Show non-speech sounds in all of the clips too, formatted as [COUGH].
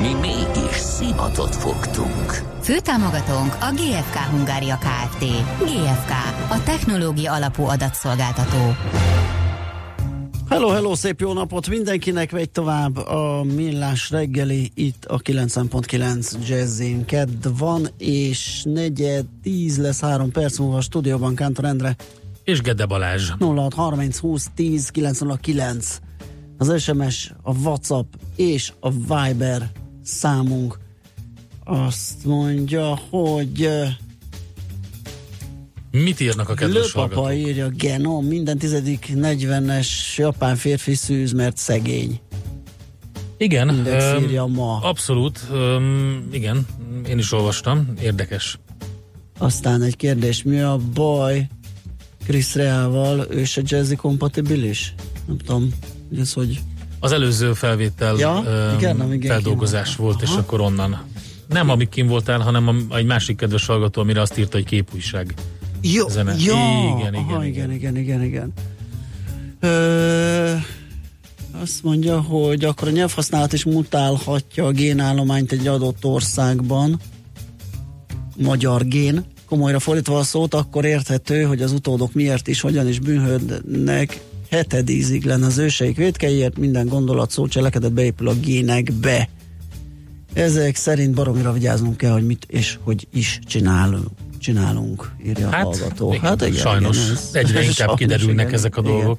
Mi mégis szimatot fogtunk. Főtámogatónk a GFK Hungária Kft. GFK, a technológia alapú adatszolgáltató. Hello, hello, szép jó napot mindenkinek, vegy tovább a Millás reggeli itt a 9.9 Jazzin. Kedd van, és negyed, tíz lesz három perc múlva a stúdióban Kántor Endre. És Gede Balázs. 06 30 20 10 909. Az SMS, a WhatsApp és a Viber számunk. Azt mondja, hogy Mit írnak a kedves Lőpapa hallgatók? írja, genom, minden tizedik 40-es japán férfi szűz, mert szegény. Igen, Index írja ma. abszolút, öm, igen, én is olvastam, érdekes. Aztán egy kérdés, mi a baj Chris Reával, ő se jazzy kompatibilis? Nem tudom, hogy ez hogy... Az előző felvétel Ja, igen, nem, igen, feldolgozás kim volt, és Aha. akkor onnan. Nem amíg kim voltál, hanem a, egy másik kedves hallgató, amire azt írta, hogy képújság. Jó, Zene. ja, Igen, igen, aha, igen. igen, igen, igen, igen. Ö, azt mondja, hogy akkor a nyelvhasználat is mutálhatja a génállományt egy adott országban. Magyar gén. Komolyra fordítva a szót, akkor érthető, hogy az utódok miért is, hogyan is bűnhődnek hetedízig lenne az őseik vétkeiért, minden gondolat, szó, cselekedet beépül a génekbe. Ezek szerint baromira vigyáznunk kell, hogy mit és hogy is csinálunk, csinálunk írja a Hát, hallgató. igen, hát igen, sajnos igen, ez- egyre [LAUGHS] inkább sajnos, kiderülnek igen, ezek a igen.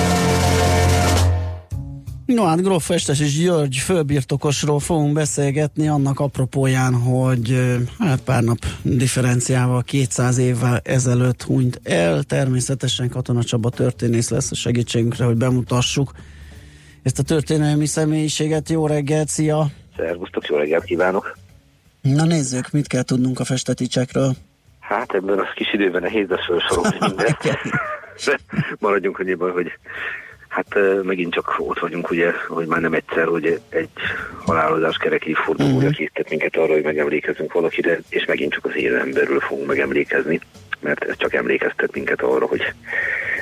No hát Gróf Festes és György főbirtokosról fogunk beszélgetni annak apropóján, hogy hát pár nap differenciával 200 évvel ezelőtt hunyt el. Természetesen Katona Csaba történész lesz a segítségünkre, hogy bemutassuk ezt a történelmi személyiséget. Jó reggelt, szia! Szervusztok, jó reggelt kívánok! Na nézzük, mit kell tudnunk a festeticsekről. Hát ebben a kis időben nehéz lesz felsorolni [LAUGHS] mindent. De [LAUGHS] maradjunk annyiban, hogy hát megint csak ott vagyunk, ugye, hogy már nem egyszer, hogy egy halálozás kerek évfordulója Mhm. készített minket arra, hogy megemlékezzünk valakire, és megint csak az élő emberről fogunk megemlékezni, mert ez csak emlékeztet minket arra, hogy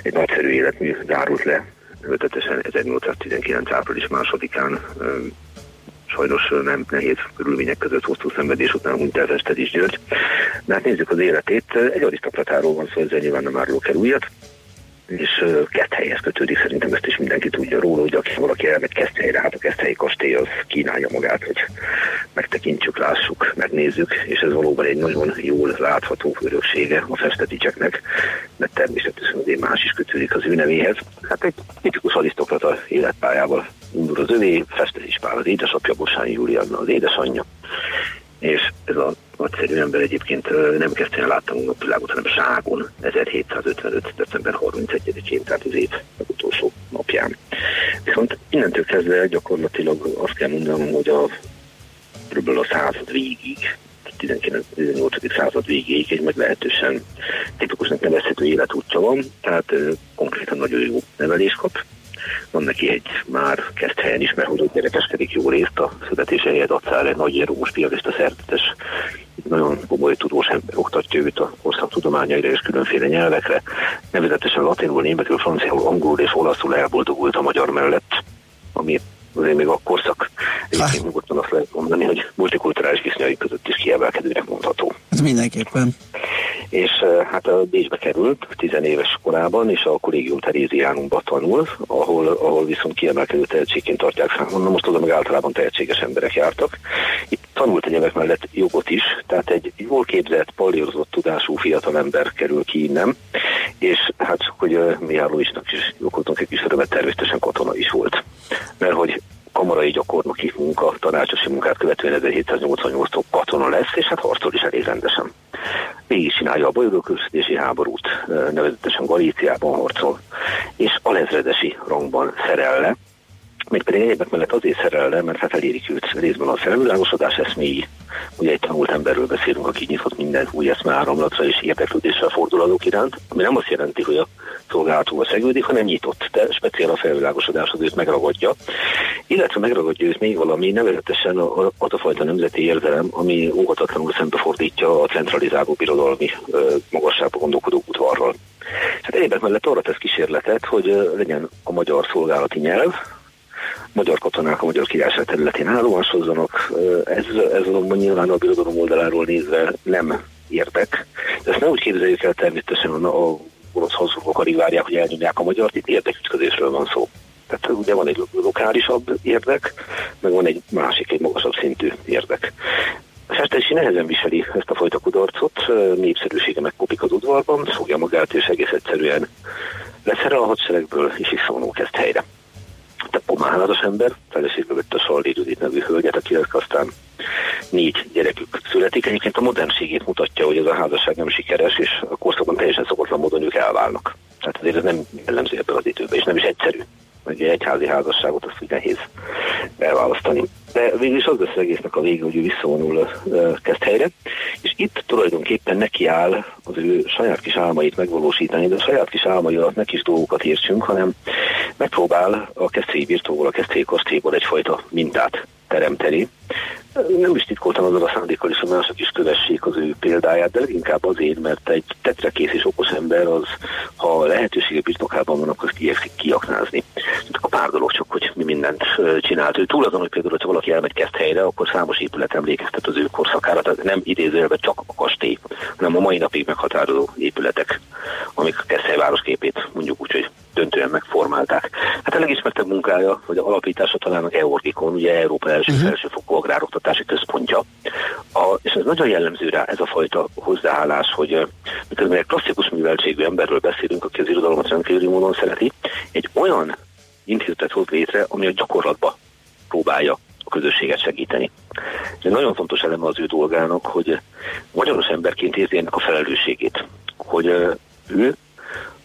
egy nagyszerű életmű zárult le öltetesen 1819. április másodikán sajnos nem nehéz körülmények között hosszú szenvedés után hunyt el Fested is György. De hát nézzük az életét. Egy arisztokratáról van szó, ezzel nyilván nem árulok el újat, és ö, Keszthelyhez kötődik, szerintem ezt is mindenki tudja róla, hogy aki valaki elmegy Keszthelyre, hát a Keszthelyi kastély az kínálja magát, hogy megtekintsük, lássuk, megnézzük, és ez valóban egy nagyon jól látható öröksége a festeticseknek, de természetesen azért más is kötődik az ő nevéhez. Hát egy tipikus arisztokrata életpályával indul az övé, Festeti Pál az édesapja, Bosányi Julianna az édesanyja, és ez a nagyszerű ember egyébként nem el láttam a napvilágot, hanem Ságon 1755. december 31-én, tehát az év legutolsó napján. Viszont innentől kezdve gyakorlatilag azt kell mondanom, hogy a kb. a század végig, 19-18. század végéig egy meglehetősen tipikusnak nevezhető életútja van, tehát konkrétan nagyon jó nevelés kap. Van neki egy már kezd helyen is, mert hogy ott gyerekeskedik jó részt a születése helyett adszál egy nagy érós pianista szerzetes, nagyon komoly tudós ember oktatja őt a korszak tudományaira és különféle nyelvekre, nevezetesen latinul, németül, franciául, angolul és olaszul elboldogult a magyar mellett, ami azért még a korszak egyébként nyugodtan azt lehet mondani, hogy multikulturális viszonyai között is kiemelkedőnek mondható Ez mindenképpen. és eh, hát a Bécsbe került tizenéves korában, és a kollégium Teréziánumba tanul, ahol, ahol viszont kiemelkedő tehetségként tartják számon. Na most oda meg általában tehetséges emberek jártak. Itt tanult a nyelvek mellett jogot is, tehát egy jól képzett, pallírozott tudású fiatal ember kerül ki innen, és hát, hogy uh, Mihály Luisnak is jókoltunk egy kis örömet, természetesen katona is volt. Mert hogy kamarai gyakornoki munka, tanácsosi munkát követően 1788-tól katona lesz, és hát harcol is elég rendesen. Végig csinálja a bajorokőszítési háborút, nevezetesen Galíciában harcol, és alezredesi rangban szerel le, mégpedig egyébként mellett azért szerel le, mert hát elérik őt részben a felvilágosodás eszméi. Ugye egy tanult emberről beszélünk, aki nyitott minden új eszme áramlatra és érdeklődéssel fordul azok iránt, ami nem azt jelenti, hogy a szolgálatóval szegődik, hanem nyitott, de speciál a felvilágosodás az őt megragadja. Illetve megragadja őt még valami, nevezetesen az a fajta nemzeti érzelem, ami óhatatlanul szembefordítja a centralizáló birodalmi magasságba gondolkodó udvarral. Hát egyébként mellett arra tesz kísérletet, hogy legyen a magyar szolgálati nyelv, magyar katonák a magyar királyság területén állomásozzanak. Ez, ez azonban nyilván a birodalom oldaláról nézve nem érdek. De ezt nem úgy képzeljük el természetesen a, a orosz hazugok alig várják, hogy elnyomják a magyart, itt érdekütközésről van szó. Tehát ugye van egy lokálisabb érdek, meg van egy másik, egy magasabb szintű érdek. A Festesi nehezen viseli ezt a fajta kudarcot, népszerűsége megkopik az udvarban, fogja magát, és egész egyszerűen leszerel a hadseregből, és visszavonul kezd helyre te pomáláros ember, feleségbe vett a Saldi Judit nevű hölgyet, akinek aztán négy gyerekük születik. Egyébként a modernségét mutatja, hogy ez a házasság nem sikeres, és a korszakban teljesen szokatlan módon ők elválnak. Tehát azért ez nem jellemző ebben az időben, és nem is egyszerű. Egy házi házasságot azt úgy nehéz elválasztani. De végül is az lesz egésznek a vége, hogy ő visszavonul kezd helyre, és itt tulajdonképpen neki áll az ő saját kis álmait megvalósítani, de a saját kis álmai alatt ne kis dolgokat értsünk, hanem megpróbál a keszthelyi birtokból, a keszthelyi kastélyból egyfajta mintát teremteni. Nem is titkoltam azon a szándékkal is, hogy mások is kövessék az ő példáját, de leginkább azért, mert egy tetrekész és okos ember az, ha lehetősége birtokában van, akkor igyekszik kiaknázni. A pár dolog csak, hogy mi mindent csinált. Ő túl azon, hogy például, ha valaki elmegy kezd helyre, akkor számos épület emlékeztet az ő korszakára, tehát nem idézőjelben csak a kastély, hanem a mai napig meghatározó épületek, amik a Keszthely városképét mondjuk úgy, hogy döntően megformálták. Hát a legismertebb munkája, hogy a alapítása talán a Georgikon, ugye Európa első uh-huh. felsőfokú agrároktatási központja. A, és ez nagyon jellemző rá ez a fajta hozzáállás, hogy miközben egy klasszikus műveltségű emberről beszélünk, aki az irodalmat rendkívüli módon szereti, egy olyan intézetet hoz létre, ami a gyakorlatba próbálja a közösséget segíteni. Ez nagyon fontos eleme az ő dolgának, hogy magyaros emberként érzi ennek a felelősségét, hogy ő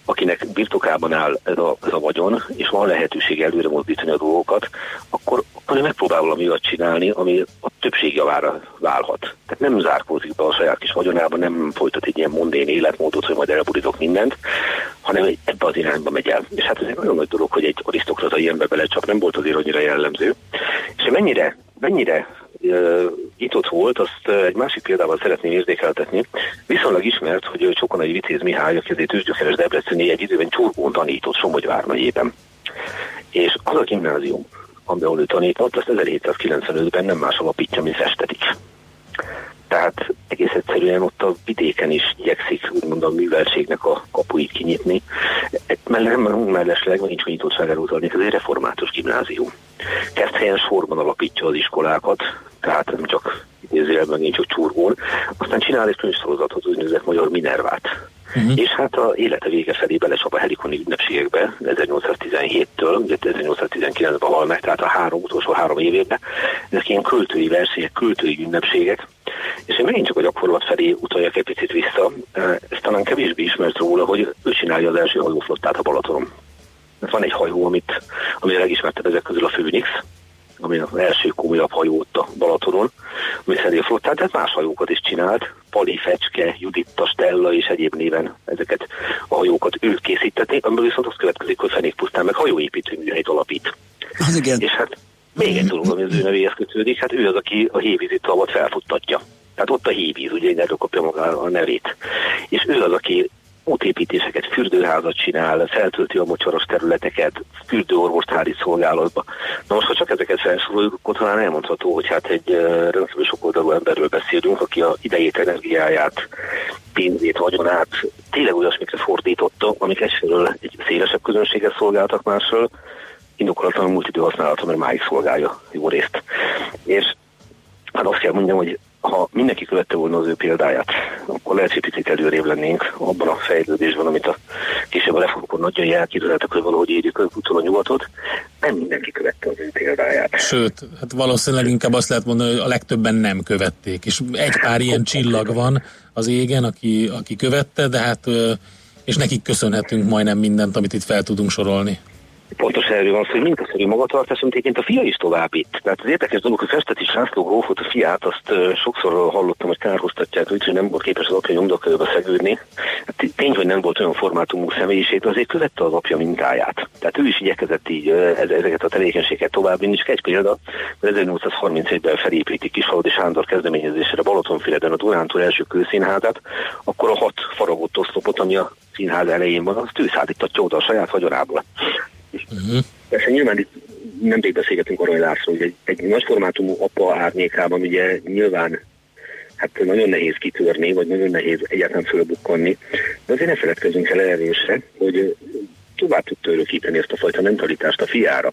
akinek birtokában áll ez a, ez a vagyon, és van lehetőség előre mozdítani a dolgokat, akkor, akkor megpróbál valami olyat csinálni, ami a többség javára válhat. Tehát nem zárkózik be a saját kis vagyonában, nem folytat egy ilyen mondén életmódot, hogy majd elburítok mindent, hanem ebbe az irányba megy el. És hát ez egy nagyon nagy dolog, hogy egy arisztokrata ilyenbe belecsap, nem volt azért annyira jellemző. És mennyire, mennyire nyitott volt, azt egy másik példával szeretném érzékeltetni. Viszonylag ismert, hogy Csokonai Vitéz Mihály, aki azért tűzgyökeres Debreceni egy időben Csurgón tanított Somogy vármegyében. És az a gimnázium, amiben ő tanított, azt 1795-ben nem más alapítja, mint Festetik. Tehát egész egyszerűen ott a vidéken is igyekszik úgymond a műveltségnek a kapuit kinyitni. Mellesleg nincs a nyitottságára utalni, ez egy református gimnázium. Kezd helyen sorban alapítja az iskolákat, tehát nem csak idézőjelben, nincs csak csurgón. Aztán csinál egy könyvsorozatot, úgynevezett Magyar Minervát. Uh-huh. És hát a élete vége felé belecsap a helikoni ünnepségekbe 1817-től, ugye 1819-ben hal meg, tehát a három utolsó három évében. Ezek ilyen költői versenyek, költői ünnepségek. És én megint csak a gyakorlat felé utaljak egy picit vissza. Ez talán kevésbé ismert róla, hogy ő csinálja az első hajóflottát a Balatonon. Van egy hajó, amit, ami a legismertebb ezek közül a Főnix, ami az első komolyabb hajó ott a Balatonon, ami szerint a flottát, tehát más hajókat is csinált, Pali, Fecske, Juditta, Stella és egyéb néven ezeket a hajókat ő készíteti, amiből viszont az következik, hogy Fenék pusztán meg hajóépítő műhelyt alapít. Az igen. És hát még egy dolog, ami az ő nevéhez kötődik, hát ő az, aki a hévízi tavat felfuttatja. Tehát ott a hévíz, ugye erről kapja maga a nevét. És ő az, aki útépítéseket, fürdőházat csinál, feltölti a mocsaros területeket, fürdőorvost állít szolgálatba. Na most, ha csak ezeket felsoroljuk, akkor talán elmondható, hogy hát egy rendkívül sok oldalú emberről beszélünk, aki a idejét, energiáját, pénzét, vagyonát tényleg olyasmikre fordította, amik egyfelől egy szélesebb közönséget szolgáltak másról, indokolatlanul múlt idő használata, mert máig szolgálja jó részt. És hát azt kell mondjam, hogy ha mindenki követte volna az ő példáját, akkor lehet, hogy picit előrébb lennénk abban a fejlődésben, amit a később a reformkor nagyon elképzeltek, hogy valahogy érjük utol a nyugatot, nem mindenki követte az ő példáját. Sőt, hát valószínűleg inkább azt lehet mondani, hogy a legtöbben nem követték, és egy pár ilyen csillag van az égen, aki, aki követte, de hát és nekik köszönhetünk majdnem mindent, amit itt fel tudunk sorolni. Pontos erről van szó, hogy mintaszerű magatartás, amit egyébként a fia is továbbít. Tehát az érdekes dolog, hogy Festeti László grófot, a fiát, azt sokszor hallottam, hogy kárhoztatják, hogy nem volt képes az apja nyomdokörbe szegődni. Hát, tény, hogy nem volt olyan formátumú személyiség, azért követte az apja mintáját. Tehát ő is igyekezett így ezeket a tevékenységet továbbvinni. Csak egy példa, 1831-ben felépíti Kisfaludi Sándor kezdeményezésére Balatonfüreden a Dunántúl első kőszínházát, akkor a hat faragott oszlopot, ami a színház elején van, azt ő oda a saját vagyonából. Uh-huh. Persze nyilván itt nem beszélgetünk arról, László, hogy egy, egy formátumú apa árnyékában ugye nyilván hát nagyon nehéz kitörni, vagy nagyon nehéz egyáltalán fölbukkanni, de azért ne feledkezzünk el erről hogy tovább tudta örökíteni ezt a fajta mentalitást a fiára.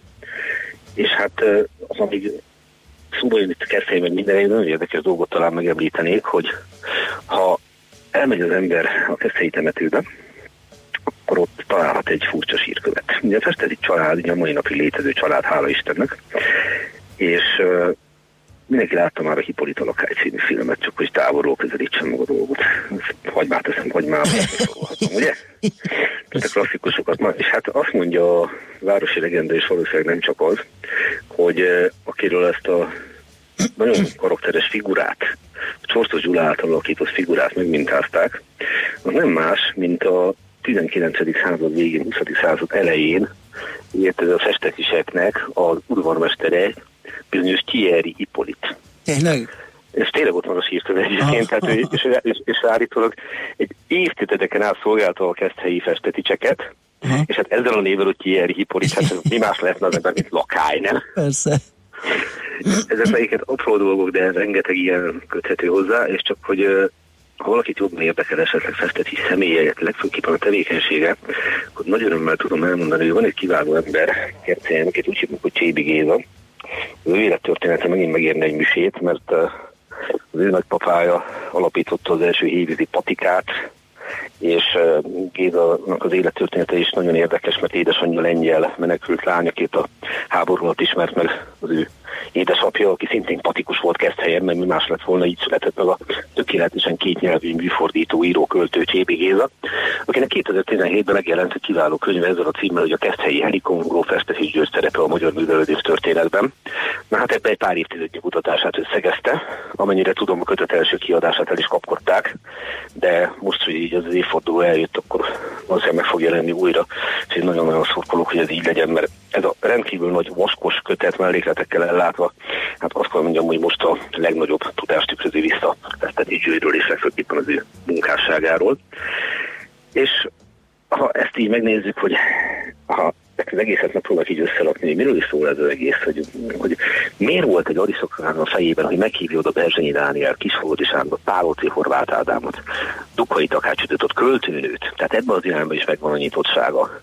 És hát az, amíg szóba jön itt Keszhely, meg minden, egy nagyon érdekes dolgot talán megemlítenék, hogy ha elmegy az ember a Keszhelyi temetőbe, akkor ott találhat egy furcsa sírkövet. Ugye a Festedi család, ugye a mai napig létező család, hála Istennek, és uh, mindenki látta már a Hippolyta Lakály című filmet, csak hogy távolról közelítsen meg a dolgot. Hagymát teszem, hagymát szólhatom, ugye? Tehát a klasszikusokat már. És hát azt mondja a városi legenda, és valószínűleg nem csak az, hogy akiről ezt a nagyon karakteres figurát, Csortos Gyula által alakított figurát megmintázták, az nem más, mint a 19. század végén, 20. század elején írt ez a festetiseknek az udvarmestere bizonyos Thierry Hippolyt. Tényleg? Ez tényleg ott van a sírköve egyébként, tehát ő, és, és, és állítólag egy évtizedeken át szolgálta a keszthelyi festeticseket, uh-huh. és hát ezzel a névvel, hogy Thierry Hippolyt, hát mi más lehetne az ember, mint lakály, nem? Persze. Ezek melyiket apró dolgok, de rengeteg ilyen köthető hozzá, és csak hogy ha valakit jobban érdekel esetleg festeti személye, legfőképpen a tevékenysége, akkor nagy örömmel tudom elmondani, hogy van egy kiváló ember, Kercelyen, akit úgy hívjuk, hogy Csébi Géza. Az ő élettörténete megint megérne egy misét, mert az ő nagypapája alapította az első hévízi patikát, és Gézának az élettörténete is nagyon érdekes, mert édesanyja lengyel menekült lányaként a háború alatt ismert meg az ő édesapja, aki szintén patikus volt helyen, mert mi más lett volna, így született meg a tökéletesen kétnyelvű műfordító, író, költő Csébi Géza, akinek 2017-ben megjelent egy kiváló könyve ezzel a címmel, hogy a Keszthelyi Helikon Grófestes és Győr szerepe a magyar művelődés történetben. Na hát ebbe egy pár évtizednyi kutatását összegezte, amennyire tudom, a kötet első kiadását el is kapkodták, de most, hogy így az évforduló eljött, akkor valószínűleg meg fog jelenni újra, és én nagyon-nagyon szurkolok, hogy ez így legyen, mert ez a rendkívül nagy vaskos kötet mellékletekkel ellátva, hát azt kell mondjam, hogy most a legnagyobb tudást tükrözi vissza Eszteti Győről és legfőképpen az ő munkásságáról. És ha ezt így megnézzük, hogy ha az egészet megpróbálok így összelakni, hogy miről is szól ez az egész, hogy, hogy miért volt egy arisztokrának a fejében, hogy meghívja oda Berzsenyi Dániel, Kisfogodi Sándor, Pálóci Horváth Ádámot, Dukai Takács költőnőt, tehát ebben az irányban is megvan a nyitottsága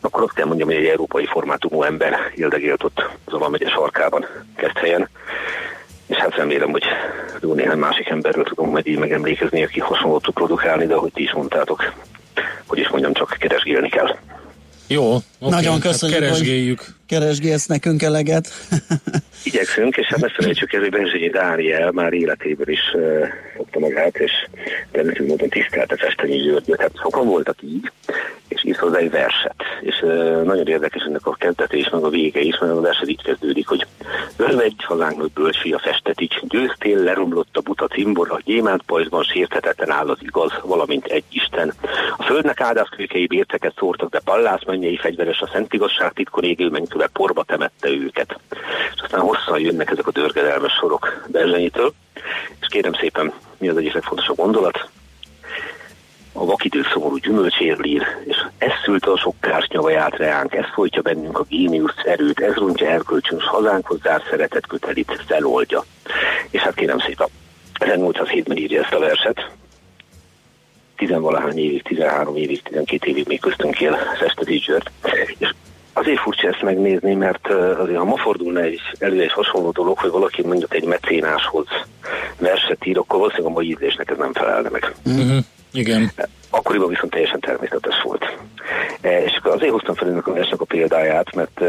akkor azt kell mondjam, hogy egy európai formátumú ember éldegélt ott Zala megye sarkában kezd helyen. És hát remélem, hogy jó néhány másik emberről tudom majd így megemlékezni, aki hasonlót tud produkálni, de ahogy ti is mondtátok, hogy is mondjam, csak keresgélni kell. Jó, okay. Nagyon köszönjük, hát keresgéljük. hogy keresgélsz nekünk eleget. [LAUGHS] Igyekszünk, és hát ne felejtsük el, hogy Benzsényi Dániel már életéből is uh, fogta magát, és rendkívül módon tisztelte Festenyi Györgyöt. Tehát sokan voltak így, és írt hozzá egy verset. És uh, nagyon érdekes ennek a kezdete is, meg a vége is, mert a verset így kezdődik, hogy Örvegy hazánknak bölcs fia festetics, győztél, leromlott a buta cimbora, gyémánt pajzban sérthetetlen áll az igaz, valamint egy Isten. A földnek áldás kőkei bérteket szórtak, de pallász mennyei fegyveres a szent igazság titkon égő mennyköve porba temette őket. És aztán hosszan jönnek ezek a dörgedelmes sorok Berzsenyitől, és kérem szépen, mi az egyik legfontosabb gondolat? A vakidő szomorú gyümölcsérlír, és ez szülte a sok nyavaját reánk, ez folytja bennünk a géniusz erőt, ez rontja erkölcsünk hazánkhoz zár szeretet kötelit, feloldja. És hát kérem szépen, 1807-ben írja ezt a verset, tizenvalahány évig, 13 évig, 12 évig még köztünk él Szesteti György, és Azért furcsa ezt megnézni, mert azért ha ma fordulna egy, elő egy hasonló dolog, hogy valaki mondjuk egy mecénáshoz verset ír, akkor valószínűleg a mai ízlésnek ez nem felelne meg. Uh-huh. Igen. Akkoriban viszont teljesen természetes volt. És azért hoztam fel ennek a versnek a példáját, mert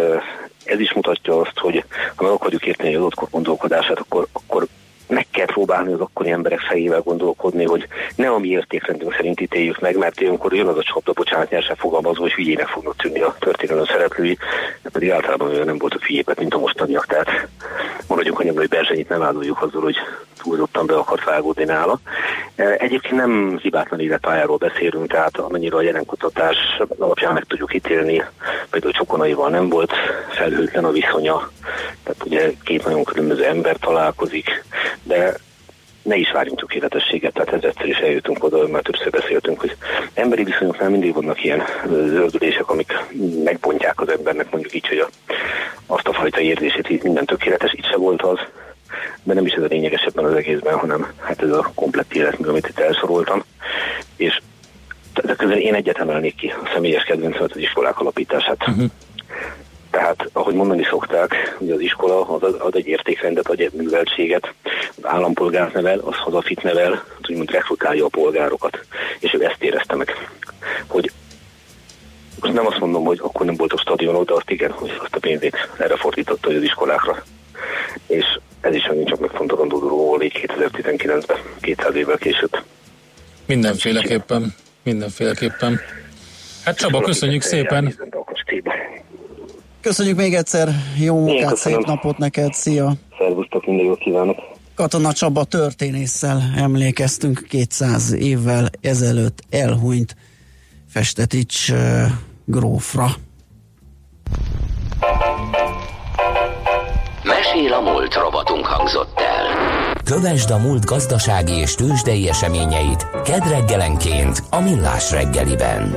ez is mutatja azt, hogy ha meg akarjuk érteni az adott gondolkodását, akkor, akkor meg kell próbálni az akkori emberek fejével gondolkodni, hogy ne a mi értékrendünk szerint ítéljük meg, mert ilyenkor jön az a csapda, bocsánat, nyersen fogalmazva, hogy hülyének fognak tűnni a történelem szereplői, de pedig általában olyan nem voltak hülyéket, mint a mostaniak, tehát maradjunk annyiban, hogy Berzsenyit nem vádoljuk azzal, hogy túlzottan be akart vágódni nála. E, egyébként nem hibátlan életpályáról beszélünk, tehát amennyire a jelenkutatás alapján meg tudjuk ítélni, például Csokonaival nem volt felhőtlen a viszonya, tehát ugye két nagyon különböző ember találkozik, de ne is várjunk tökéletességet, tehát ez egyszer is eljutunk oda, mert többször beszéltünk, hogy emberi viszonyoknál mindig vannak ilyen zöldülések, amik megbontják az embernek mondjuk így, hogy a, azt a fajta érzését, hogy minden tökéletes, itt se volt az, de nem is ez a lényeges ebben az egészben, hanem hát ez a komplett életmű, amit itt elsoroltam. És ezek közül én egyet emelnék ki a személyes kedvencemet, az iskolák alapítását. Uh-huh. Tehát, ahogy mondani szokták, hogy az iskola az ad egy értékrendet, ad egy műveltséget, az állampolgárt nevel, az hazafit nevel, az úgymond rekrutálja a polgárokat. És ő ezt érezte meg, hogy most nem azt mondom, hogy akkor nem volt a stadionok, de azt igen, hogy azt a pénzét erre fordította, hogy az iskolákra. És ez is megint csak megfontolandó dolog volt 2019-ben, 200 évvel később. Mindenféleképpen, mindenféleképpen. Hát Csaba, köszönjük szépen! Köszönjük még egyszer, jó munkát, szép napot neked, szia! Szervusztok, minden jót kívánok! Katona Csaba történésszel emlékeztünk 200 évvel ezelőtt elhunyt Festetics uh, grófra. Mesél a múlt robotunk hangzott el. Kövesd a múlt gazdasági és tőzsdei eseményeit kedd reggelenként a Millás reggeliben.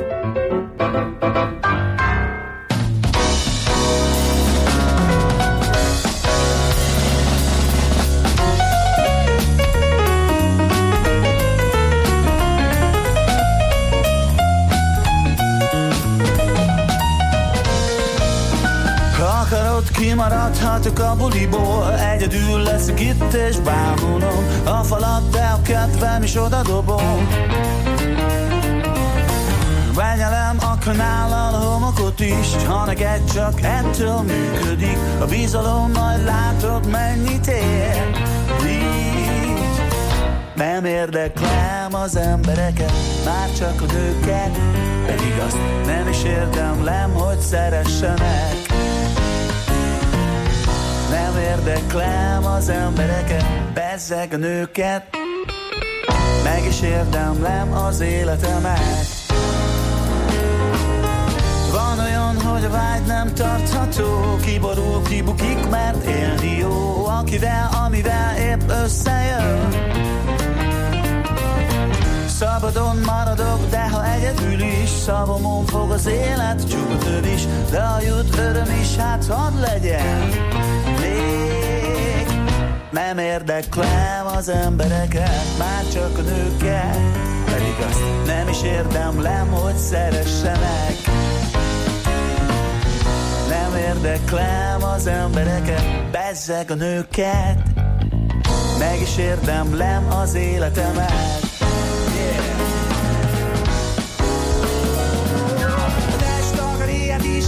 Kimaradhatok a buliból Egyedül leszek itt és bámulom. A falat, de a kedvem is oda dobom. Benyelem a kanállal a homokot is Ha neked csak ettől működik. A bizalom majd látod mennyit ér. Így nem érdeklem az embereket Már csak a nőket. Pedig azt nem is érdemlem, hogy szeressenek érdeklem az embereket, bezzeg a nőket. Meg is érdemlem az életemet. Van olyan, hogy a vágy nem tartható Kiborul, kibukik, mert élni jó Akivel, amivel épp összejön. Szabadon maradok, de ha egyedül is Szavamon fog az élet, csúd is De a jut öröm is, hát hadd legyen nem érdeklem az embereket Már csak a nőket. Pedig azt nem is érdemlem, hogy szeressenek. Nem érdeklem az embereket Bezzeg a nőket. Meg is érdemlem az életemet.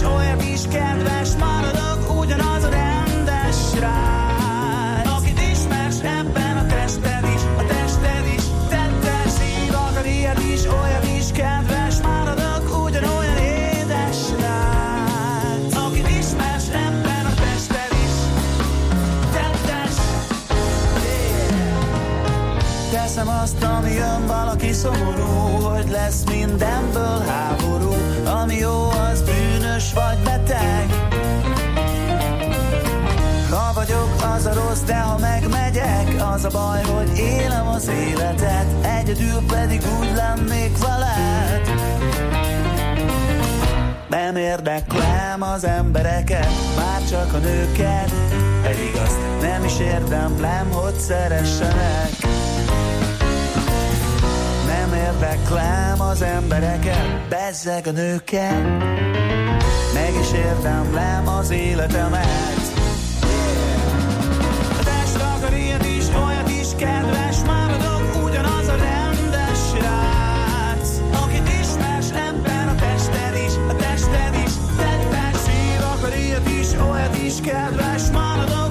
Olyat is kedves, maradok ugyanaz a Teszem azt, ami jön valaki szomorú, hogy lesz mindenből háború, ami jó, az bűn bűnös vagy beteg. Ha vagyok, az a rossz, de ha megmegyek Az a baj, hogy élem az életet Egyedül pedig úgy lennék veled. Nem érdeklem az embereket Már csak a nőket Pedig azt nem is érdemlem, hogy szeressenek érdeklem az embereket, bezzeg a nőket, meg is érdemlem az életemet. A testrakar ilyet is, olyat is kedves, ugyanaz a rendes rác. Akit ismers ebben a tested is, a tested is, tedben szív, akar ilyet is, is kedves, maradok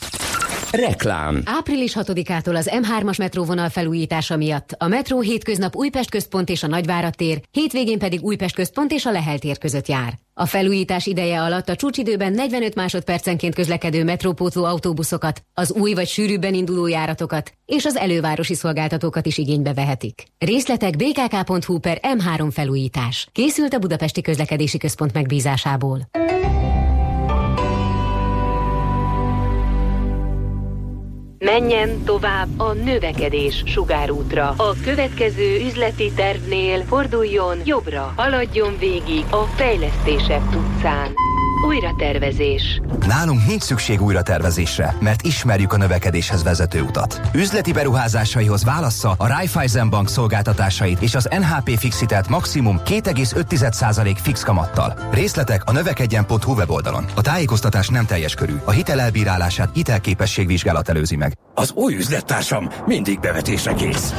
Reklám. Április 6-ától az M3-as metróvonal felújítása miatt a metró hétköznap Újpest központ és a Nagyvárad tér, hétvégén pedig Újpest központ és a Lehel tér között jár. A felújítás ideje alatt a csúcsidőben 45 másodpercenként közlekedő metrópótló autóbuszokat, az új vagy sűrűbben induló járatokat és az elővárosi szolgáltatókat is igénybe vehetik. Részletek bkk.hu per M3 felújítás. Készült a Budapesti Közlekedési Központ megbízásából. Menjen tovább a növekedés sugárútra. A következő üzleti tervnél forduljon jobbra, haladjon végig a fejlesztések utcán. Újra tervezés. Nálunk nincs szükség újra tervezésre, mert ismerjük a növekedéshez vezető utat. Üzleti beruházásaihoz válassza a Raiffeisen Bank szolgáltatásait és az NHP Fixitelt maximum 2,5% fix kamattal. Részletek a növekedjen.hu weboldalon. A tájékoztatás nem teljes körű. A hitel elbírálását hitelképességvizsgálat előzi meg. Az új üzlettársam mindig bevetésre kész.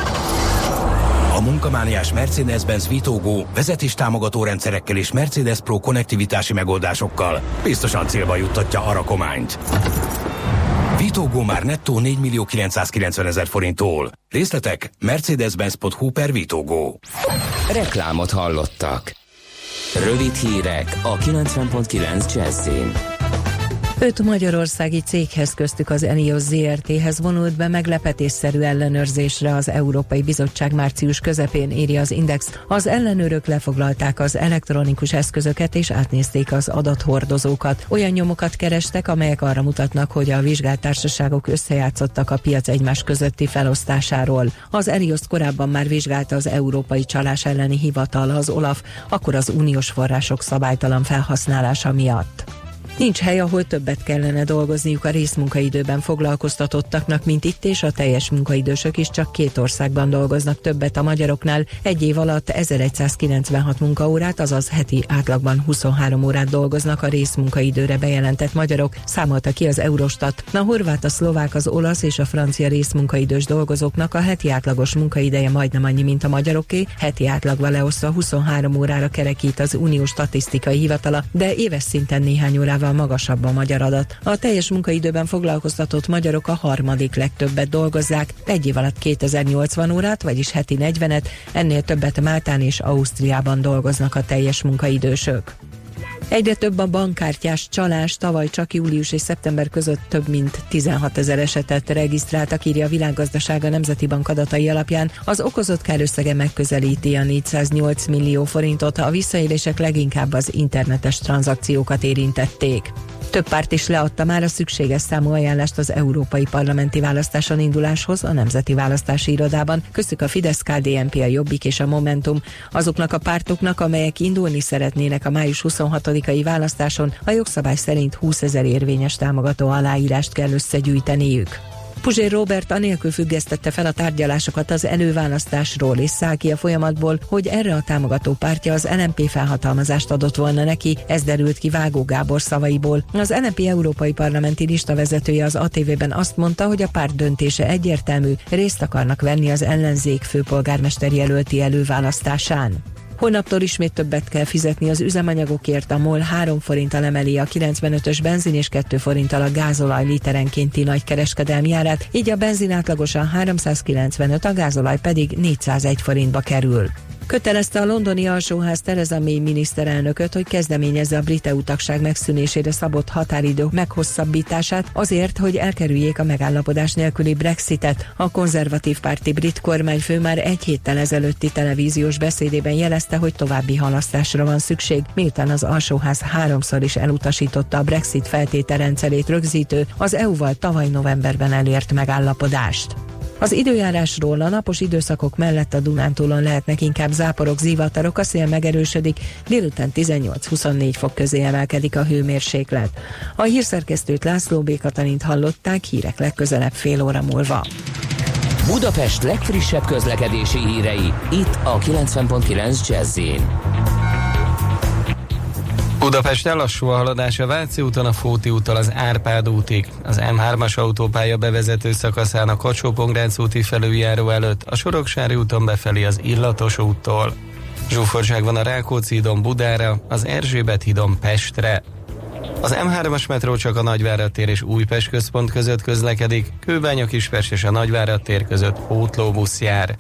A munkamániás Mercedes-Benz Vitógó vezetéstámogató rendszerekkel és Mercedes Pro konnektivitási megoldásokkal biztosan célba juttatja a rakományt. Vitógó már nettó 4 millió 990 ezer forinttól. Részletek mercedes-benz.hu per Vitógó. Reklámot hallottak. Rövid hírek a 90.9 Jazzin. Öt magyarországi céghez köztük az Enios ZRT-hez vonult be meglepetésszerű ellenőrzésre az Európai Bizottság március közepén írja az Index. Az ellenőrök lefoglalták az elektronikus eszközöket és átnézték az adathordozókat. Olyan nyomokat kerestek, amelyek arra mutatnak, hogy a vizsgált társaságok összejátszottak a piac egymás közötti felosztásáról. Az Enios korábban már vizsgálta az Európai Csalás elleni hivatal, az OLAF, akkor az uniós források szabálytalan felhasználása miatt. Nincs hely, ahol többet kellene dolgozniuk a részmunkaidőben foglalkoztatottaknak, mint itt, és a teljes munkaidősök is csak két országban dolgoznak többet a magyaroknál. Egy év alatt 1196 munkaórát, azaz heti átlagban 23 órát dolgoznak a részmunkaidőre bejelentett magyarok, számolta ki az Eurostat. A horvát, a szlovák, az olasz és a francia részmunkaidős dolgozóknak a heti átlagos munkaideje majdnem annyi, mint a magyaroké, heti átlagban leosztva 23 órára kerekít az Uniós Statisztikai Hivatala, de éves szinten néhány órával magasabb a magyar adat. A teljes munkaidőben foglalkoztatott magyarok a harmadik legtöbbet dolgozzák, egy év alatt 2080 órát, vagyis heti 40-et, ennél többet Máltán és Ausztriában dolgoznak a teljes munkaidősök. Egyre több a bankkártyás csalás, tavaly csak július és szeptember között több mint 16 ezer esetet regisztráltak, írja a világgazdasága Nemzeti Bank adatai alapján. Az okozott kárösszege megközelíti a 408 millió forintot, a visszaélések leginkább az internetes tranzakciókat érintették. Több párt is leadta már a szükséges számú ajánlást az európai parlamenti választáson induláshoz a Nemzeti Választási Irodában, köztük a Fidesz, KDNP, a Jobbik és a Momentum. Azoknak a pártoknak, amelyek indulni szeretnének a május 26-ai választáson, a jogszabály szerint 20 ezer érvényes támogató aláírást kell összegyűjteniük. Puzsér Robert anélkül függesztette fel a tárgyalásokat az előválasztásról, és száll ki a folyamatból, hogy erre a támogató pártja az LNP felhatalmazást adott volna neki, ez derült ki Vágó Gábor szavaiból. Az LNP Európai Parlamenti lista vezetője az ATV-ben azt mondta, hogy a párt döntése egyértelmű, részt akarnak venni az ellenzék főpolgármester jelölti előválasztásán. Holnaptól ismét többet kell fizetni az üzemanyagokért, a MOL 3 forinttal emeli a 95-ös benzin és 2 forinttal a gázolaj literenkénti nagykereskedelmi árát, így a benzin átlagosan 395, a gázolaj pedig 401 forintba kerül kötelezte a londoni alsóház Tereza May miniszterelnököt, hogy kezdeményezze a brit EU tagság megszűnésére szabott határidő meghosszabbítását azért, hogy elkerüljék a megállapodás nélküli Brexitet. A konzervatív párti brit kormányfő már egy héttel ezelőtti televíziós beszédében jelezte, hogy további halasztásra van szükség, miután az alsóház háromszor is elutasította a Brexit feltételrendszerét rögzítő, az EU-val tavaly novemberben elért megállapodást. Az időjárásról a napos időszakok mellett a Dunántúlon lehetnek inkább záporok, zivatarok, a szél megerősödik, délután 18-24 fok közé emelkedik a hőmérséklet. A hírszerkesztőt László B. Hallották, hírek legközelebb fél óra múlva. Budapest legfrissebb közlekedési hírei, itt a 90.9 jazz Budapest lassú a haladás a Váci úton, a Fóti úttal az Árpád útig, az M3-as autópálya bevezető szakaszán a kacsó úti felüljáró előtt, a Soroksári úton befelé az Illatos úttól. Zsúfoltság van a Rákóczi hídon Budára, az Erzsébet hídon Pestre. Az M3-as metró csak a Nagyvárad tér és Újpest központ között közlekedik, Kőbánya Kispest és a Nagyvárad tér között pótlóbusz jár.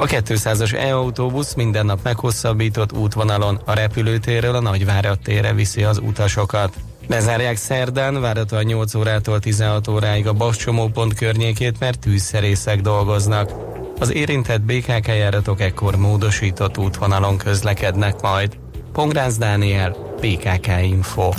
A 200-as e-autóbusz minden nap meghosszabbított útvonalon a repülőtérről a Nagyvárad térre viszi az utasokat. Bezárják szerdán, várhatóan 8 órától 16 óráig a Bascsomópont környékét, mert tűzszerészek dolgoznak. Az érintett BKK járatok ekkor módosított útvonalon közlekednek majd. Pongrász Dániel, PKK Info.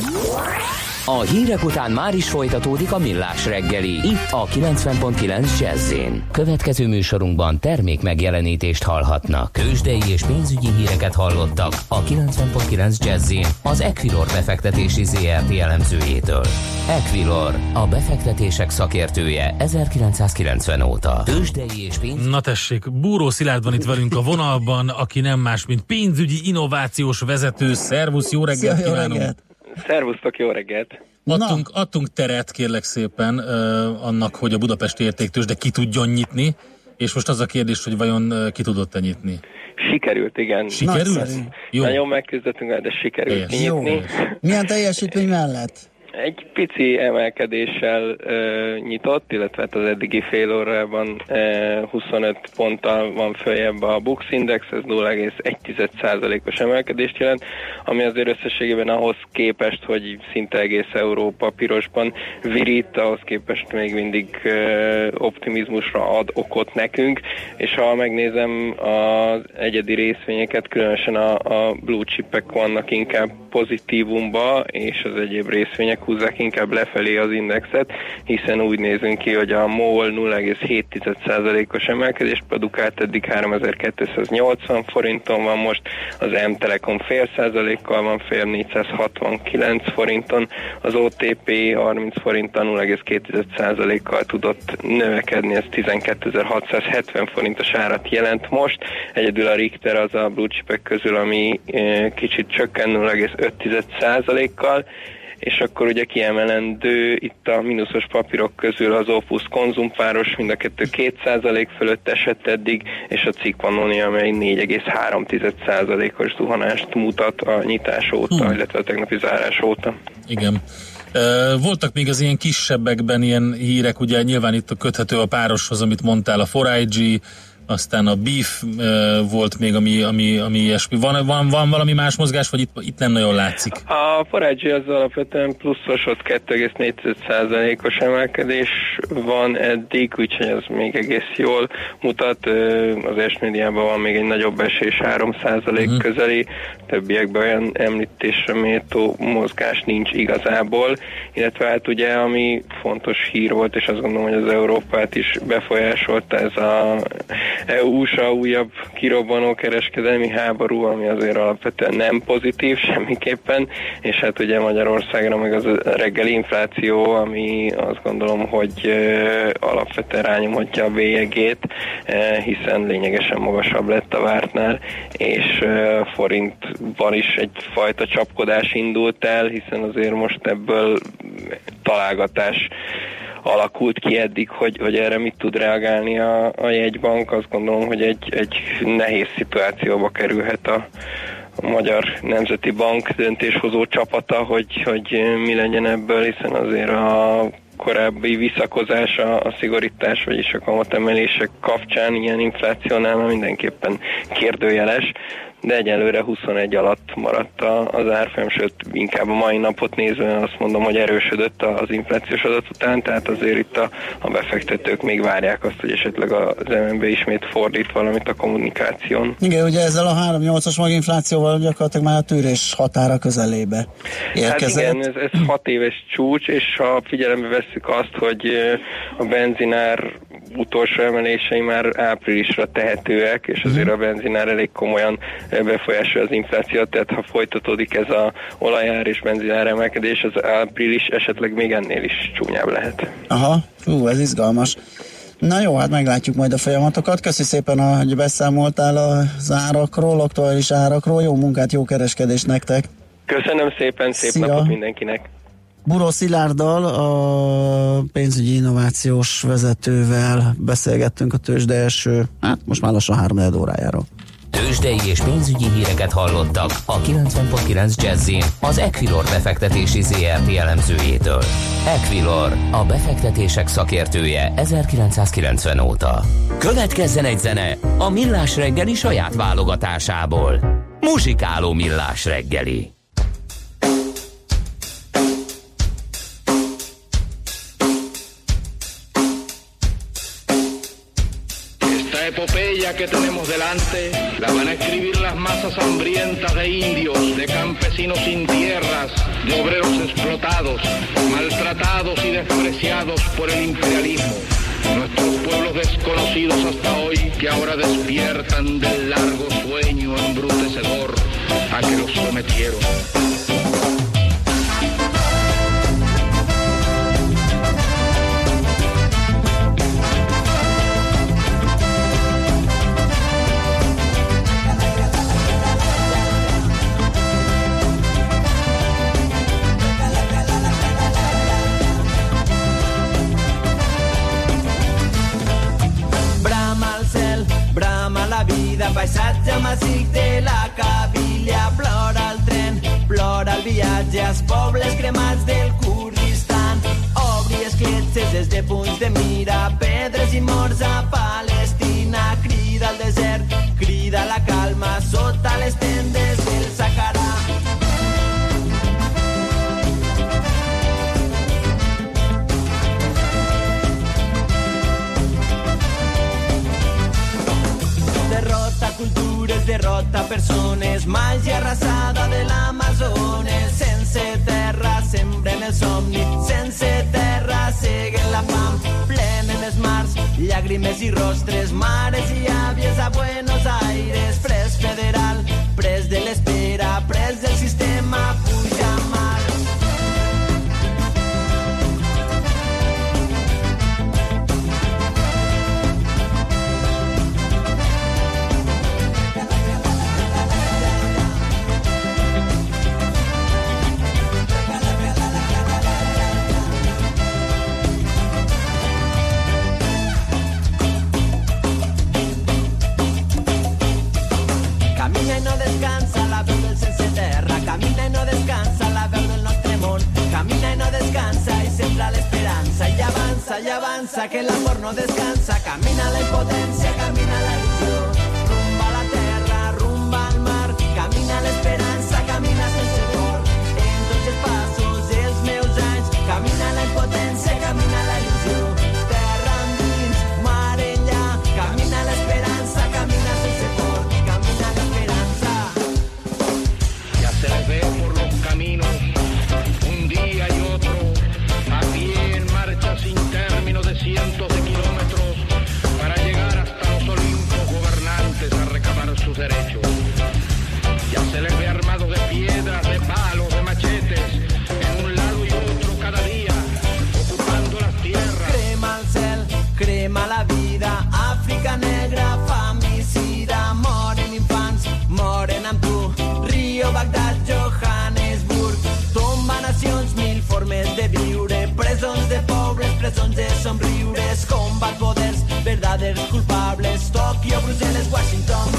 A hírek után már is folytatódik a millás reggeli. Itt a 90.9 jazz Következő műsorunkban termék megjelenítést hallhatnak. Kősdei és pénzügyi híreket hallottak a 90.9 jazz az Equilor befektetési ZRT elemzőjétől. Equilor, a befektetések szakértője 1990 óta. Kősdei és pénzügyi... Na tessék, Búró Szilárd van itt velünk a vonalban, aki nem más, mint pénzügyi innovációs vezető. Szervusz, jó reggelt Szia, jó kívánunk! reggelt. Szervusztok, jó reggelt! Adtunk, adtunk teret, kérlek szépen, uh, annak, hogy a Budapesti értéktős, de ki tudjon nyitni, és most az a kérdés, hogy vajon uh, ki tudott-e nyitni? Sikerült, igen. Sikerült? Jó. Nagyon megküzdöttünk, de sikerült Helyes. Jó. kinyitni. Milyen teljesítmény mellett? Egy pici emelkedéssel ö, nyitott, illetve hát az eddigi fél órában ö, 25 ponttal van följebb a Bux Index, ez 0,1%-os emelkedést jelent, ami azért összességében ahhoz képest, hogy szinte egész Európa pirosban virít, ahhoz képest még mindig ö, optimizmusra ad okot nekünk, és ha megnézem az egyedi részvényeket, különösen a, a blue chipek vannak inkább pozitívumba, és az egyéb részvények húzzák inkább lefelé az indexet, hiszen úgy nézünk ki, hogy a MOL 0,7%-os emelkedést produkált, eddig 3280 forinton van most, az M-Telekom fél százalékkal van fél 469 forinton, az OTP 30 forinttal 0,2%-kal tudott növekedni, ez 12.670 forintos árat jelent most, egyedül a Richter az a blue közül, ami eh, kicsit csökken 0,5%-kal, és akkor ugye kiemelendő itt a mínuszos papírok közül az Opus konzumpáros, mind a kettő 2% fölött esett eddig, és a Cikvanoni, amely 4,3%-os zuhanást mutat a nyitás óta, Hmm. illetve a tegnapi zárás óta. Igen. Voltak még az ilyen kisebbekben ilyen hírek, ugye nyilván itt köthető a pároshoz, amit mondtál, a 4IG, aztán a Beef ö, volt még, ami, ami, ami ilyesmi. Van, van, van valami más mozgás, vagy itt, itt nem nagyon látszik? A Forage az alapvetően pluszos, ott 2,4%-os emelkedés van eddig, úgyhogy ez még egész jól mutat. Az S médiában van még egy nagyobb esés, 3% Mhm. közeli, többiekben olyan említésre méltó mozgás nincs igazából, illetve hát ugye ami fontos hír volt, és azt gondolom, hogy az Európát is befolyásolta ez a EU-USA újabb kirobbanó kereskedelmi háború, ami azért alapvetően nem pozitív [LAUGHS] semmiképpen, és hát ugye Magyarországra meg az reggeli infláció, ami azt gondolom, hogy alapvetően rányomhatja a bélyegét, hiszen lényegesen magasabb lett a vártnál, és forintban is egyfajta csapkodás indult el, hiszen azért most ebből találgatás alakult ki eddig, hogy, hogy erre mit tud reagálni a, a jegybank. Azt gondolom, hogy egy, egy nehéz szituációba kerülhet a, a Magyar Nemzeti Bank döntéshozó csapata, hogy, hogy mi legyen ebből, hiszen azért a korábbi visszakozás a, a szigorítás, vagyis a kamatemelések kapcsán ilyen inflációnál már mindenképpen kérdőjeles, de egyelőre 21 alatt maradt a- az árfolyam, sőt inkább a mai napot nézve azt mondom, hogy erősödött az inflációs adat után, tehát azért itt a, a befektetők még várják azt, hogy esetleg az MNB ismét fordít valamit a kommunikáción. Igen, ugye ezzel a 3-8-as maginflációval gyakorlatilag már a tűrés határa közelébe Hát érkezett. igen, ez, ez hat éves csúcs, és ha figyelembe vesszük azt, hogy a benzinár utolsó emelései már áprilisra tehetőek, és azért a benzinár elég komolyan befolyásolja az inflációt, tehát ha folytatódik ez a olajár és benzinár emelkedés, az április esetleg még ennél is csúnyább lehet. Aha, hú, ez izgalmas. Na jó, hát meglátjuk majd a folyamatokat. Köszi szépen, hogy beszámoltál az árakról, aktuális árakról. Jó munkát, jó kereskedést nektek! Köszönöm szépen, szép Szia. napot mindenkinek! Buró Szilárddal, a pénzügyi innovációs vezetővel beszélgettünk a tőzsde első, hát most már lassan három órájáról. Tőzsdei és pénzügyi híreket hallottak a 90.9 jazz az Equilor befektetési ZRT elemzőjétől. Equilor, a befektetések szakértője 1990 óta. Következzen egy zene a Millás reggeli saját válogatásából. Muzsikáló Millás reggeli. Epopeya que tenemos delante la van a escribir las masas hambrientas de indios, de campesinos sin tierras, de obreros explotados, maltratados y despreciados por el imperialismo. Nuestros pueblos desconocidos hasta hoy que ahora despiertan del largo sueño embrutecedor a que los sometieron. Paisatge massic de la Cabilla, plora el tren, plora el viatge als pobles cremats del Kurdistan. Obri escletxes des de punts de mira, pedres i morts a Palestina, crida al desert, crida la calma sota les tendes cultures, derrota persones, màgia arrasada de l'Amazones. Sense terra sembren el somni, sense terra seguen la fam. Plenen els mars, llàgrimes i rostres, mares i àvies a Buenos Aires. Pres federal, avanza, que el amor no descansa, camina la impotencia, camina la ilusión, rumba la tierra, rumba al mar, camina la esperanza, camina el sabor, en dos pasos, diez mil camina la impotencia, camina la ilusión. Derechos. Ya se les ve armados de piedras, de palos, de machetes, en un lado y otro cada día, ocupando las tierras. Crema el cel, crema la vida, Àfrica negra, famicida, moren infants, moren amb tu, Rio, Bagdad, Johannesburg, tomba nacions, mil formes de viure, presons de pobles, presons de somriures, combat poders, verdaders culpables, Tòquio, Brussel·les, Washington,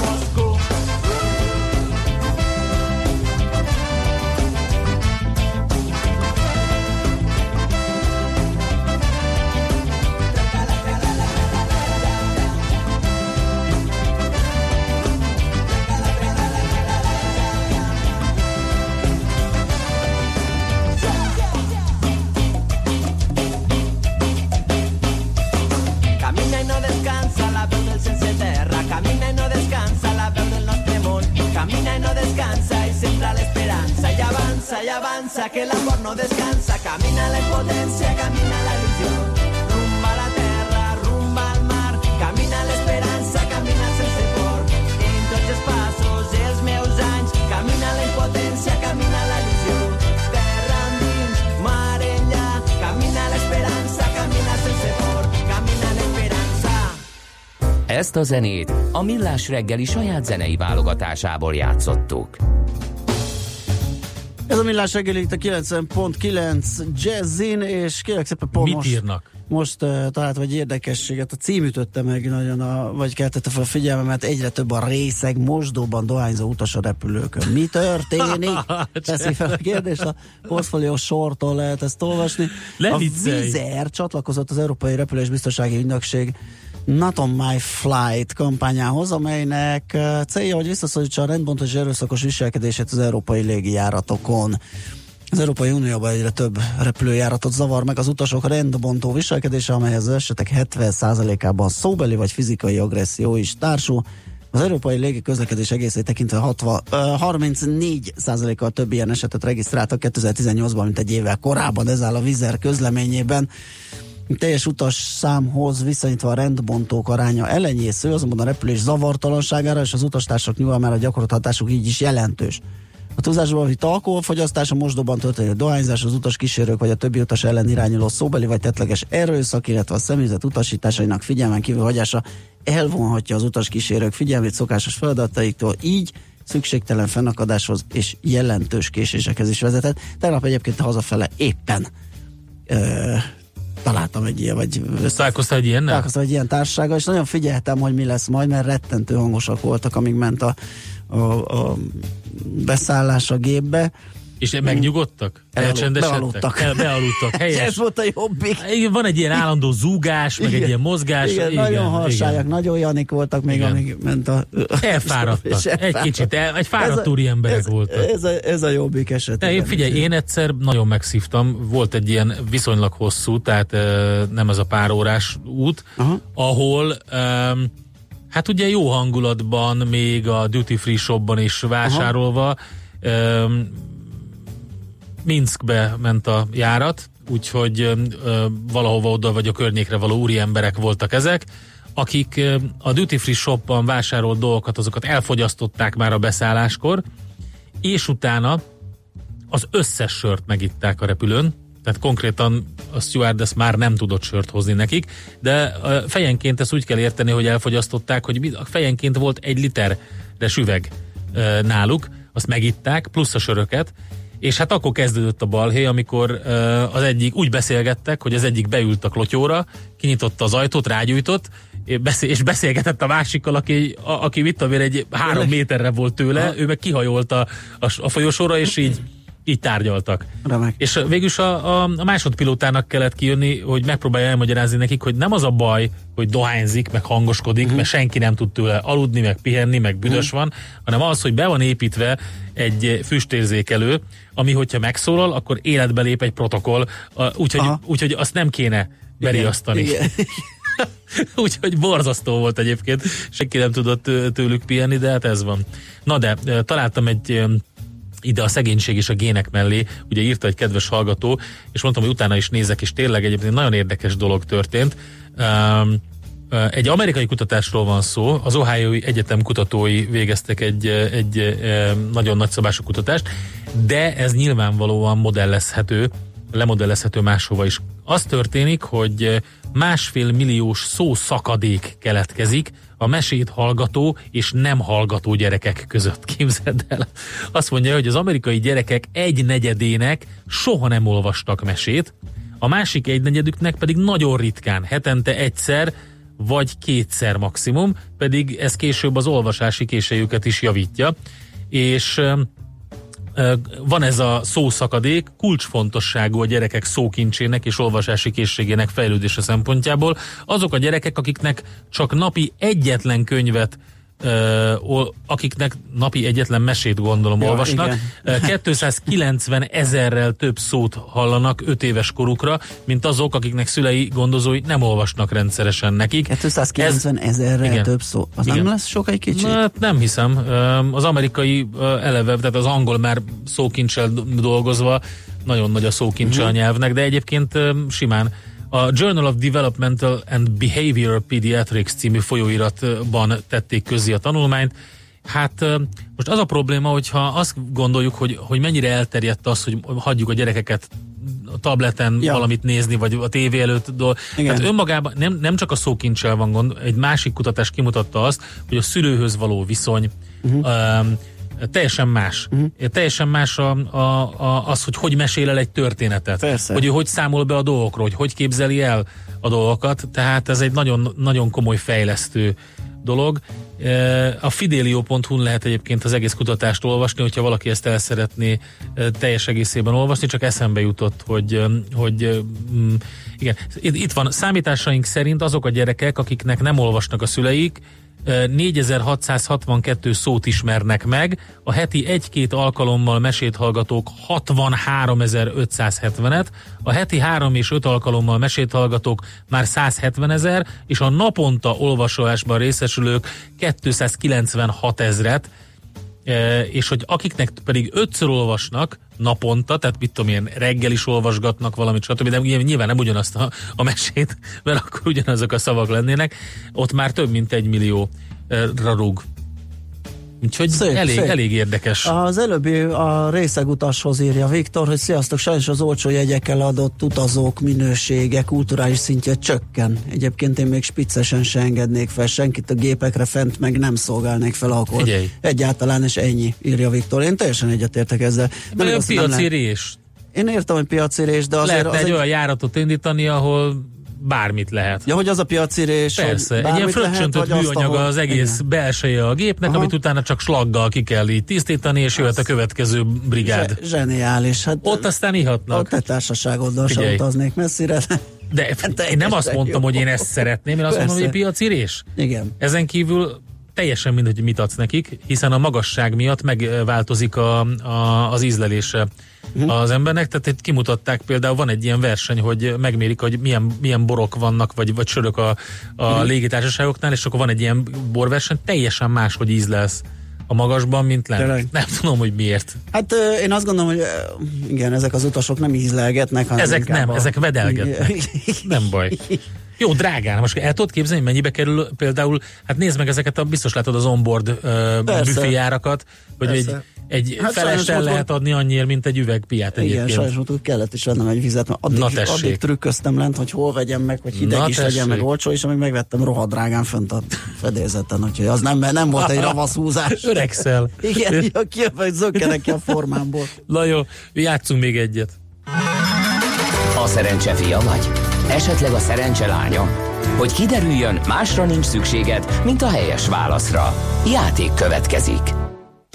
avança, que l'amor no descansa. Camina la impotència, camina la il·lusió. Rumba la terra, rumba al mar. Camina l'esperança, camina sense por. En tots els passos, els meus anys. Camina la impotència, camina la il·lusió. Terra endins, mar enllà. Camina l'esperança, camina sense por. Camina l'esperança. Ezt a zenét a Millás reggeli saját zenei válogatásából játszottuk. Ez a millás reggeli itt a 90.9 Jazzin, és kérlek szépen pont Mit most, írnak? most uh, talált vagy érdekességet. A cím ütötte meg nagyon, a, vagy keltette fel a figyelmemet, egyre több a részeg mosdóban dohányzó utas a repülőkön. Mi történik? [LAUGHS] Teszi fel a kérdést, a portfólió sortól lehet ezt olvasni. Ne a! Vizer csatlakozott az Európai Repülés Biztonsági Ügynökség Not on My Flight kampányához, amelynek uh, célja, hogy visszaszorítsa a rendbontó és erőszakos viselkedését az európai légijáratokon. Az Európai Unióban egyre több repülőjáratot zavar meg az utasok rendbontó viselkedése, amely az esetek 70%-ában szóbeli vagy fizikai agresszió is társul. Az európai légi közlekedés egészét tekintve 60, ö, 34%-kal több ilyen esetet regisztráltak 2018-ban, mint egy évvel korábban, ez áll a Vizer közleményében. Teljes utas számhoz viszonyítva a rendbontók aránya elenyésző, azonban a repülés zavartalanságára és az utastársak nyugalmára gyakorolt hatásuk így is jelentős. A túlzásban vitt alkoholfogyasztás, a mosdóban történő dohányzás, az utas kísérők vagy a többi utas ellen irányuló szóbeli vagy tettleges erőszak, illetve a személyzet utasításainak figyelmen kívül hagyása elvonhatja az utas kísérők figyelmét szokásos feladataiktól, így szükségtelen fennakadáshoz és jelentős késésekhez is vezetett. Tegnap egyébként hazafele éppen találtam egy ilyen, vagy Találkoztál egy ilyennel? találkoztam egy ilyen társasággal, és nagyon figyeltem, hogy mi lesz majd, mert rettentő hangosak voltak, amíg ment a, a, a beszállás a gépbe. És megnyugodtak? Elcsendesedtek? El, bealudtak, helyes. Ez volt a jobbik. Igen, Van egy ilyen állandó zúgás, meg egy ilyen mozgás. Igen, nagyon harsályok, nagyon janik voltak még, Igen. amíg ment a... Elfáradtak. És Egy kicsit, el, egy fáradt úri emberek ez, voltak. Ez a, ez a jobbik eset. De igen. figyelj, én egyszer nagyon megszívtam, volt egy ilyen viszonylag hosszú, tehát nem ez a pár órás út, Aha. ahol öm, hát ugye jó hangulatban, még a duty free shopban is vásárolva, Minskbe ment a járat, úgyhogy ö, valahova oda vagy a környékre való úri emberek voltak ezek, akik ö, a duty free shopban vásárolt dolgokat, azokat elfogyasztották már a beszálláskor, és utána az összes sört megitták a repülőn, tehát konkrétan a stewardess már nem tudott sört hozni nekik, de fejenként ezt úgy kell érteni, hogy elfogyasztották, hogy fejenként volt egy literre süveg ö, náluk, azt megitták, plusz a söröket, és hát akkor kezdődött a balhé, amikor az egyik úgy beszélgettek, hogy az egyik beült a klotyóra, kinyitotta az ajtót, rágyújtott, és beszél- és beszélgetett a másikkal, aki, a, aki mit tudom én, egy három méterre volt tőle, ő meg kihajolt a, a, a folyosóra, és így így tárgyaltak. Remek. És végülis a, a, a másodpilótának kellett kijönni, hogy megpróbálja elmagyarázni nekik, hogy nem az a baj, hogy dohányzik, meg hangoskodik, uh-huh. mert senki nem tud tőle aludni, meg pihenni, meg büdös uh-huh. van, hanem az, hogy be van építve egy füstérzékelő, ami hogyha megszólal, akkor életbe lép egy protokoll, úgyhogy, úgyhogy azt nem kéne beriasztani. Igen. [LAUGHS] Úgyhogy borzasztó volt egyébként, senki nem tudott tőlük pihenni, de hát ez van. Na de, találtam egy ide a szegénység és a gének mellé, ugye írta egy kedves hallgató, és mondtam, hogy utána is nézek, és tényleg egyébként nagyon érdekes dolog történt. Um, egy amerikai kutatásról van szó, az Ohio Egyetem kutatói végeztek egy, egy nagyon nagyszabású kutatást, de ez nyilvánvalóan modellezhető, lemodellezhető máshova is. Az történik, hogy másfél milliós szó szakadék keletkezik a mesét hallgató és nem hallgató gyerekek között. [LAUGHS] Képzeld el. Azt mondja, hogy az amerikai gyerekek egy negyedének soha nem olvastak mesét, a másik egy negyedüknek pedig nagyon ritkán, hetente egyszer vagy kétszer maximum, pedig ez később az olvasási készségüket is javítja. És van ez a szószakadék, kulcsfontosságú a gyerekek szókincsének és olvasási készségének fejlődése szempontjából. Azok a gyerekek, akiknek csak napi egyetlen könyvet ö, akiknek napi egyetlen mesét gondolom Ja, olvasnak, igen. Ö, [LAUGHS] 290 ezerrel több szót hallanak 5 éves korukra, mint azok, akiknek szülei, gondozói nem olvasnak rendszeresen nekik. 290 ezerrel Igen. több szó. Az Igen. nem lesz sok egy kicsit? Na, hát nem hiszem. Az amerikai eleve, tehát az angol már szókincsel do- dolgozva, nagyon nagy a szókincse a nyelvnek, de egyébként simán. A Journal of Developmental and Behavior Pediatrics című folyóiratban tették közé a tanulmányt. Hát most az a probléma, hogyha azt gondoljuk, hogy, hogy mennyire elterjedt az, hogy hagyjuk a gyerekeket a tableten Ja. valamit nézni, vagy a tévé előtt. Igen. Tehát önmagában nem, nem csak a szókincsel van gond, egy másik kutatás kimutatta azt, hogy a szülőhöz való viszony uh-huh. um, teljesen más. Uh-huh. Teljesen más a, a, a, az, hogy hogy mesél el egy történetet. Persze. Hogy ő hogy számol be a dolgokról, hogy hogy képzeli el a dolgokat. Tehát ez egy nagyon, nagyon komoly fejlesztő dolog. E, A fidelio.hu-n lehet egyébként az egész kutatást olvasni, hogyha valaki ezt el szeretné e, teljes egészében olvasni, csak eszembe jutott, hogy, e, hogy mm, igen, itt van, számításaink szerint azok a gyerekek, akiknek nem olvasnak a szüleik, 4662 szót ismernek meg, a heti egy-két alkalommal mesét hallgatók 63570-et, a heti 3 és 5 alkalommal mesét hallgatók már 170 ezer, és a naponta olvasólásban részesülők 296 ezret, és hogy akiknek pedig ötször olvasnak naponta, tehát mit tudom én, reggel is olvasgatnak valamit, stb., de nyilván nem ugyanazt a, a mesét, mert akkor ugyanazok a szavak lennének, ott már több mint egy millió e, rarúg. Úgyhogy Szép, elég, szép. elég érdekes. Az előbbi a részegutashoz írja Viktor, hogy sziasztok, sajnos az olcsó jegyekkel adott utazók minősége, kulturális szintje csökken. Egyébként én még spiccesen se engednék fel senkit a gépekre fent, meg nem szolgálnék fel akkor. Figyelj. Egyáltalán, és ennyi, írja Viktor. Én teljesen egyetértek ezzel. De igaz, a nem piaci rés. Én értem, hogy piaci rés, de azért Lehetne az egy egy... olyan járatot indítani, ahol bármit lehet. Ja, hogy az a piaci rés, Persze, hogy egy ilyen fröccsöntött műanyaga ahol- az egész Igen. belseje a gépnek, Aha. amit utána csak slaggal ki kell így tisztítani, és jöhet a következő brigád. Zse- Zseniális. Hát Ott aztán ihatnak. a te társaságoddal sem utaznék messzire. De én nem azt mondtam, hogy én ezt szeretném, én azt mondom, hogy Persze. egy piaci rés. Igen. Ezen kívül teljesen mindegy, hogy mit adsz nekik, hiszen a magasság miatt megváltozik a, a, az ízlelése Mhm. az embernek. Tehát itt kimutatták például, van egy ilyen verseny, hogy megmérik, hogy milyen, milyen borok vannak, vagy, vagy sörök a, a Mhm. légitársaságoknál, és akkor van egy ilyen borverseny, teljesen más, hogy íz lesz a magasban, mint lent. Tényleg? Nem tudom, hogy miért. Hát én azt gondolom, hogy igen, ezek az utasok nem ízlelgetnek, hanem Ezek nem, a... ezek vedelgetnek. Nem baj. Jó, drágán. Most el tudod képzelni, mennyibe kerül például, hát nézd meg ezeket, a, biztos látod az onboard uh, büféjárakat, hogy Persze. egy Hát hát felest el lehet adni annyiért, mint egy üveg piát Igen, egyébként. sajnos ott kellett is vennem egy vizet, mert addig, Na tessék. addig trükköztem lent, hogy hol vegyem meg, hogy hideg Na is legyen, tessék. meg olcsó, és amíg megvettem rohadrágán fönt a fedélzeten, úgyhogy az nem, nem volt egy [LAUGHS] ravasz húzás. Öregszel. [LAUGHS] Igen, ja, ki, hogy zökkenek ki a formámból. [LAUGHS] Na jó, játszunk még egyet. A szerencse fia vagy? Esetleg a szerencse lánya? Hogy kiderüljön, másra nincs szükséged, mint a helyes válaszra. Játék következik.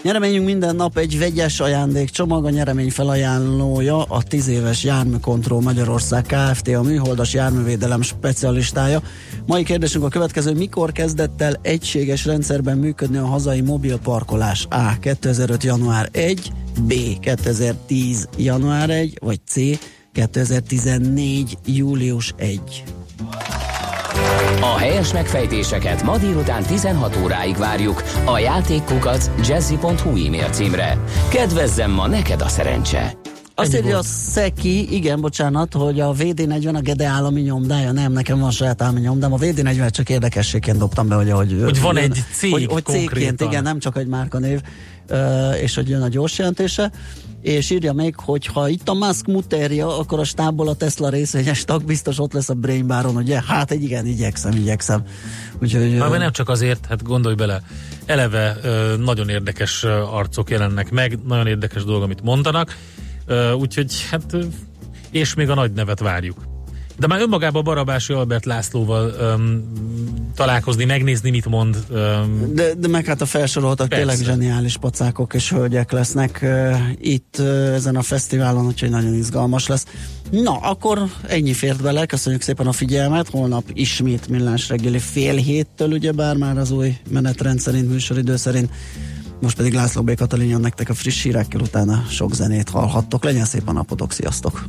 Nyereményünk minden nap egy vegyes ajándékcsomag, a nyeremény felajánlója a 10 éves Járműkontroll Magyarország Kft. a műholdas járművédelem specialistája. Mai kérdésünk a következő, mikor kezdett el egységes rendszerben működni a hazai mobil parkolás? A. 2005. január 1, B. 2010. január 1, vagy C. 2014. július 1. A helyes megfejtéseket ma délután 16 óráig várjuk a játékkukac jazzy.hu e-mail címre. Kedvezzem ma neked a szerencse! Azt Ennyi írja a. Szeki, igen, bocsánat, hogy a VD40 a Gede állami nyomdája, nem, nekem van saját állami nyomdám, a VD40 csak érdekességként dobtam be, hogy, hogy, Hogy van jön- egy cég hogy, hogy cégként, igen, nem csak egy márkanév, és hogy jön a gyors jelentése, és írja még, hogy ha itt a Musk muterja, akkor a stábból a Tesla részvényes tag biztos ott lesz a Brain Baron, ugye? Hát egy igen, igyekszem, igyekszem. Úgyhogy, Már nem csak azért, hát gondolj bele, eleve nagyon érdekes arcok jelennek meg, nagyon érdekes dolog, amit mondanak, úgyhogy hát, és még a nagy nevet várjuk. De már önmagában Barabási Albert Lászlóval öm, találkozni, megnézni, mit mond. Öm, De, de meg hát a felsoroltak Persze. tényleg zseniális pacákok és hölgyek lesznek uh, itt uh, ezen a fesztiválon, úgyhogy nagyon izgalmas lesz. Na, akkor ennyi fért bele, köszönjük szépen a figyelmet, holnap ismét millás reggeli fél héttől, ugyebár már az új menetrend szerint, műsoridő szerint. Most pedig László B. Katalin jön nektek a friss hírekkel, utána sok zenét hallhattok. Legyen szép a napotok, sziasztok!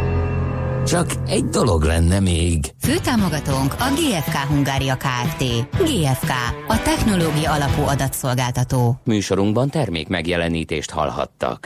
Csak egy dolog lenne még. Főtámogatónk a GFK Hungária Kft. GFK, a technológia alapú adatszolgáltató. Műsorunkban termék megjelenítést hallhattak.